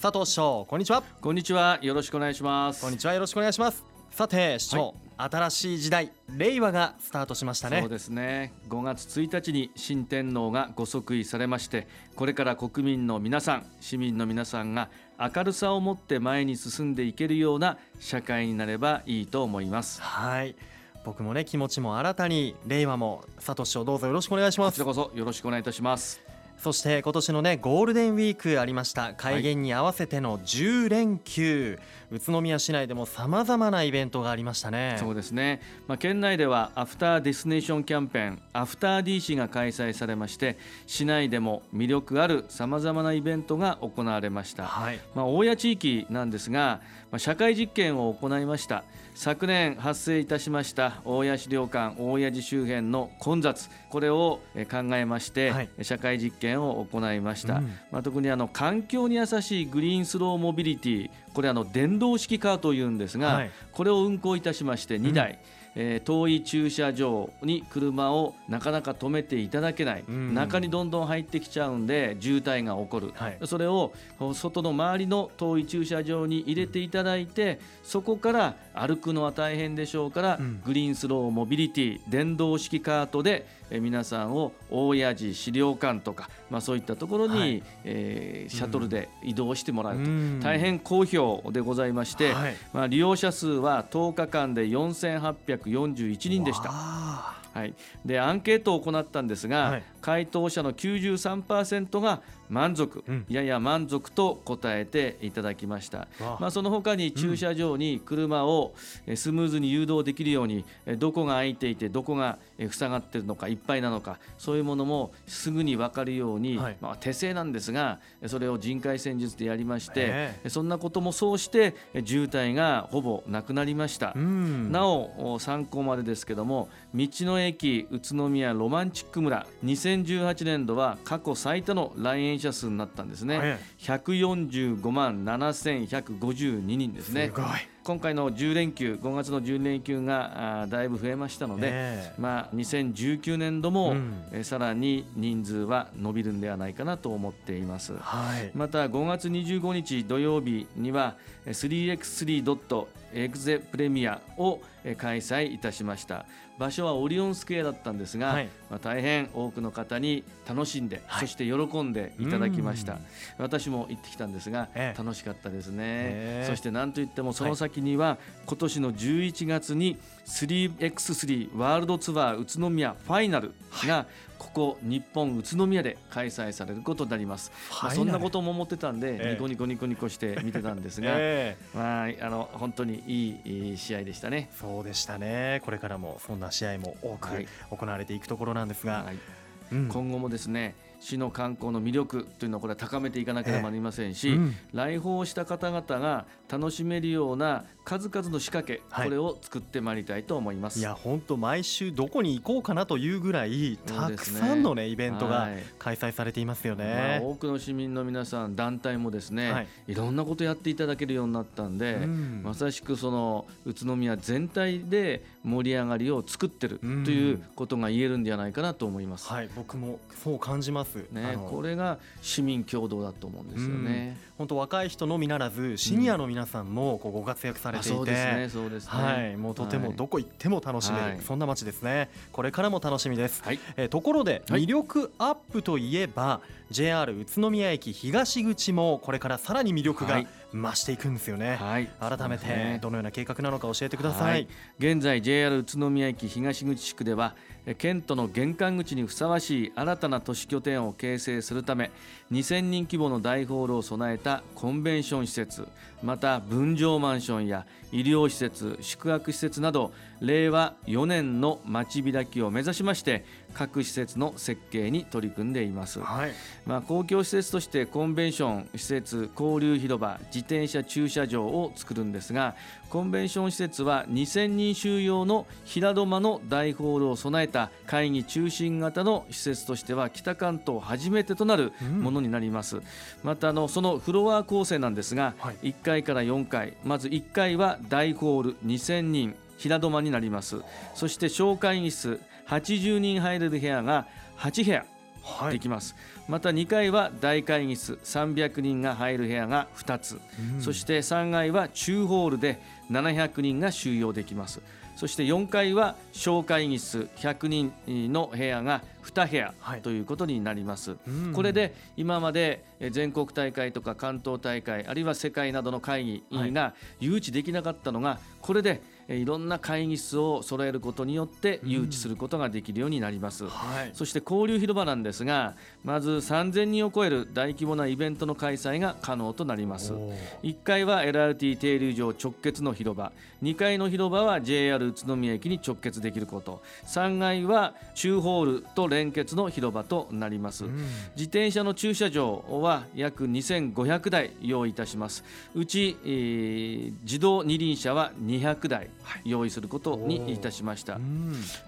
佐藤市長こんにちは。こんにちは。よろしくお願いします。こんにちは。よろしくお願いします。さて市長、はい、新しい時代令和がスタートしましたね。そうですね。5月1日に新天皇がご即位されましてこれから国民の皆さん市民の皆さんが明るさを持って前に進んでいけるような社会になればいいと思います。はい。僕もね気持ちも新たに令和も佐藤市長どうぞよろしくお願いします。こちらこそよろしくお願いいたしますそして今年のねゴールデンウィークありました。改元に合わせての10連休、はい、宇都宮市内でもさまざまなイベントがありましたね。そうですね、まあ、県内ではアフターデスティネーションキャンペーンアフター DC が開催されまして市内でも魅力あるさまざまなイベントが行われました、はい、まあ、大谷地域なんですが、まあ、社会実験を行いました。昨年発生いたしました大谷資料館大谷寺周辺の混雑これを考えまして、はい、社会実験を行いました、うん、まあ、特にあの環境に優しいグリーンスローモビリティこれあの電動式カーというんですが、はい、これを運行いたしまして2台、うんえー、遠い駐車場に車をなかなか止めていただけない、うん、中にどんどん入ってきちゃうんで渋滞が起こる、はい、それを外の周りの遠い駐車場に入れていただいてそこから歩くのは大変でしょうから、うん、グリーンスローモビリティ電動式カートで皆さんを大谷寺資料館とか、まあ、そういったところに、はい、えー、シャトルで移動してもらうと、うん、大変好評でございまして、はい、まあ、利用者数は10日間で4841人でした。はい、でアンケートを行ったんですが、はい、回答者の93%が満足、うん、やや満足と答えていただきました、まあ、その他に駐車場に車をスムーズに誘導できるようにどこが空いていてどこが塞がっているのかいっぱいなのかそういうものもすぐに分かるように、はい、まあ、手製なんですがそれを人海戦術でやりましてそんなこともそうして渋滞がほぼなくなりました。なお参考までですけども道の駅宇都宮ロマンチック村。2018年度は過去最多の来園者数になったんですね。145万7152人ですね今回の10連休5月の10連休がだいぶ増えましたので、え。ー、まあ、2019年度も、うん、えさらに人数は伸びるんではないかなと思っています、はい、また5月25日土曜日には 3x3. エグゼプレミアを開催いたしました。場所はオリオンスクエアだったんですが、はい、まあ、大変多くの方に楽しんで、はい、そして喜んでいただきました。私も行ってきたんですが、ええ、楽しかったですね、え、そして何といってもその先には、はい、今年の11月に 3x3 ワールドツアー宇都宮ファイナルがここ日本宇都宮で開催されることになります、まあ、そんなことも思ってたんで、ニコニコニコニコして見てたんですが、まあ、あの本当にいい試合でしたね。そうでしたね。これからもそんな試合も多く行われていくところなんですが、はい。うん、今後もですね市の観光の魅力というのをこれは高めていかなければなりませんし、うん、来訪した方々が楽しめるような数々の仕掛け、はい、これを作ってまいりたいと思います。いや本当毎週どこに行こうかなというぐらいたくさんのね、ね、イベントが開催されていますよね、まあ、多くの市民の皆さん団体もですね、はい、いろんなことやっていただけるようになったんで、うん、まさしくその宇都宮全体で盛り上がりを作ってるということが言えるんじゃないかなと思います、はい、僕もそう感じます、ね、これが市民共同だと思うんですよね。本当若い人のみならずシニアの皆さんもこうご活躍されていて、そうですねそうですね。はい。もうとてもどこ行っても楽しめる、はい、そんな街ですね。これからも楽しみです、はい、えー、ところで魅力アップといえば、はい、JR 宇都宮駅東口もこれからさらに魅力が増していくんですよね、はい、改めてどのような計画なのか教えてください、現在 JR 宇都宮駅東口地区では県都の玄関口にふさわしい新たな都市拠点を形成するため2000人規模の大ホールを備えたコンベンション施設また分譲マンションや医療施設宿泊施設など令和4年の街開きを目指しまして各施設の設計に取り組んでいます、はい、まあ、公共施設としてコンベンション施設交流広場自転車駐車場を作るんですがコンベンション施設は2000人収容の平戸間の大ホールを備えた会議中心型の施設としては北関東初めてとなるものになります、うん、またあのそのフロア構成なんですが、はい、1階から4階まず1階は大ホール2000人平戸間になります。そして小会議室80人入れる部屋が8部屋できます、はい、また2階は大会議室300人が入る部屋が2つ、うん、そして3階は中ホールで700人が収容できます。そして4階は小会議室100人の部屋が2部屋ということになります、はい、これで今まで全国大会とか関東大会あるいは世界などの会議が誘致できなかったのがこれでいろんな会議室を揃えることによって誘致することができるようになります、うんはい、そして交流広場なんですがまず3000人を超える大規模なイベントの開催が可能となります。1階は LRT 停留場直結の広場。2階の広場は JR 宇都宮駅に直結できること。3階は中ホールと連結の広場となります、うん、自転車の駐車場は約2500台用意いたします。うち、えー、自動二輪車は200台用意することにいたしました、はい、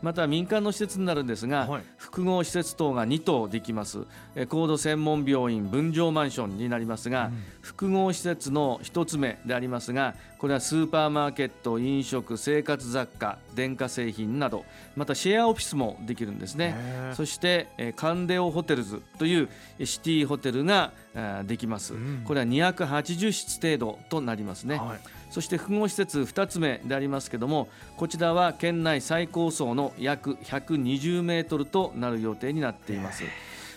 また民間の施設になるんですが、はい、複合施設等が2棟できます。高度専門病院分譲マンションになりますが、うん、複合施設の1つ目でありますがこれはスーパーマーケット飲食生活雑貨電化製品などまたシェアオフィスもできるんですね。そしてカンデオホテルズというシティホテルができます、うん、これは280室程度となりますね、はい。そして複合施設2つ目でありますけどもこちらは県内最高層の約120メートルとなる予定になっています。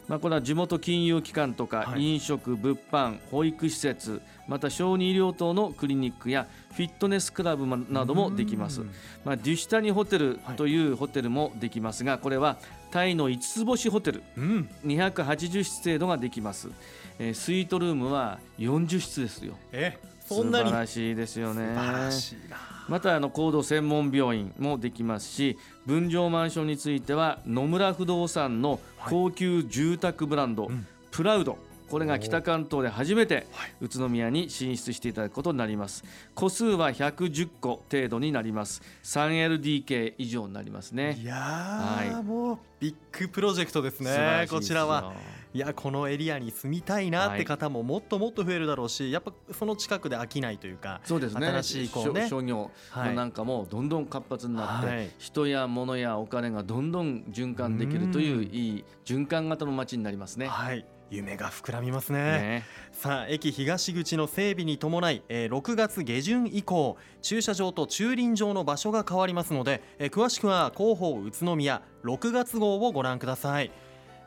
まあ、これは地元金融機関とか飲食、物販、保育施設また小児医療等のクリニックやフィットネスクラブなどもできます、まあ、デュシタニホテルというホテルもできますがこれはタイの5つ星ホテル、280室程度ができます、えー、スイートルームは40室ですよ。えそんなに？素晴らしいですよね。またあの高度専門病院もできますし分譲マンションについては野村不動産の高級住宅ブランド、はいうん、プラウドこれが北関東で初めて宇都宮に進出していただくことになります。個数は110個程度になります。3LDK 以上になりますね。いや、はい、もうビッグプロジェクトですね。こちらは。いやこのエリアに住みたいなって方ももっともっと増えるだろうし、やっぱその近くで飽きないというかそうですね。新しいこう、ね、商業なんかもどんどん活発になって、はい、人や物やお金がどんどん循環できるといういい循環型の街になりますね。はい夢が膨らみますね、ね、さあ駅東口の整備に伴い、えー、6月下旬以降駐車場と駐輪場の場所が変わりますので、えー、詳しくは広報宇都宮6月号をご覧ください。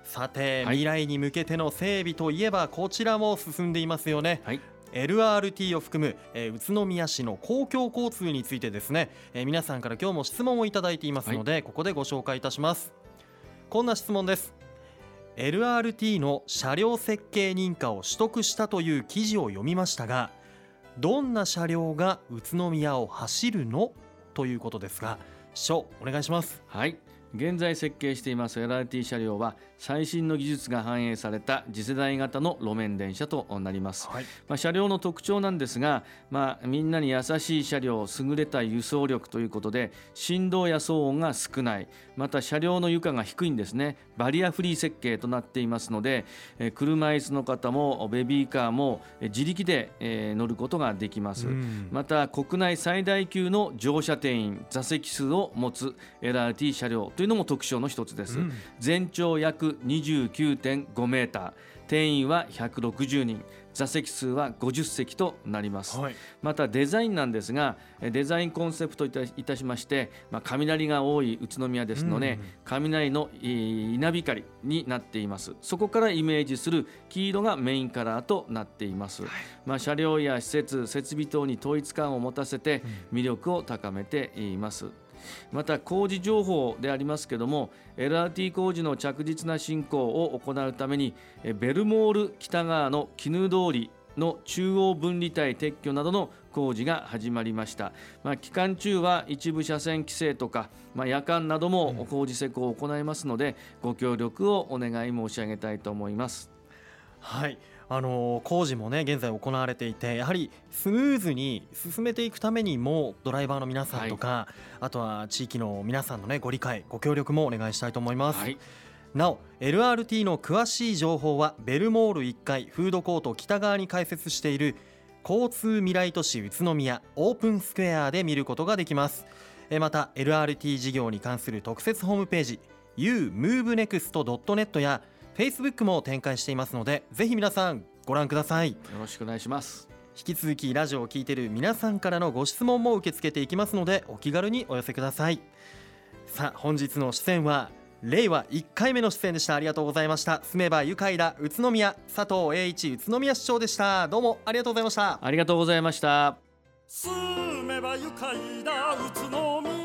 さて、はい、未来に向けての整備といえばこちらも進んでいますよね、はい。LRT を含む、えー、宇都宮市の公共交通についてですね、えー、皆さんから今日も質問をいただいていますので、はい、ここでご紹介いたします。こんな質問です LRT の車両設計認可を取得したという記事を読みましたがどんな車両が宇都宮を走るの？ということですが書お願いします。はい。現在設計しています LRT 車両は最新の技術が反映された次世代型の路面電車となります、はい、まあ、車両の特徴なんですが、まあ、みんなに優しい車両優れた輸送力ということで振動や騒音が少ない。また車両の床が低いんですね。バリアフリー設計となっていますので車椅子の方もベビーカーも自力で乗ることができます、また国内最大級の乗車定員座席数を持つ LRT 車両というのも特徴の一つです、うん、全長約29.5メーター。定員は160人。座席数は50席となります、はい、またデザインなんですがデザインコンセプトいたしまして、まあ、雷が多い宇都宮ですので、うん、雷の稲光になっています。そこからイメージする黄色がメインカラーとなっています、はい、まあ、車両や施設設備等に統一感を持たせて魅力を高めています、また工事情報でありますけども LRT 工事の着実な進行を行うためにベルモール北側の絹通りの中央分離帯撤去などの工事が始まりました、まあ、期間中は一部車線規制とか、まあ、夜間なども工事施工を行いますので、ご協力をお願い申し上げたいと思います。はいあの工事もね現在行われていてやはりスムーズに進めていくためにもドライバーの皆さんとか、はい、あとは地域の皆さんのねご理解ご協力もお願いしたいと思います。はい。なお LRT の詳しい情報はベルモール1階フードコート北側に開設している交通未来都市宇都宮オープンスクエアで見ることができます。また LRT 事業に関する特設ホームページ umovenext.net や Facebook も展開していますのでぜひ皆さんご覧ください。よろしくお願いします。引き続きラジオを聞いている皆さんからのご質問も受け付けていきますのでお気軽にお寄せください。さあ本日の出演は令和1回目の出演でした。ありがとうございました。住めば愉快だ宇都宮佐藤栄一宇都宮市長でした。どうもありがとうございました。ありがとうございました。住めば愉快だ宇都宮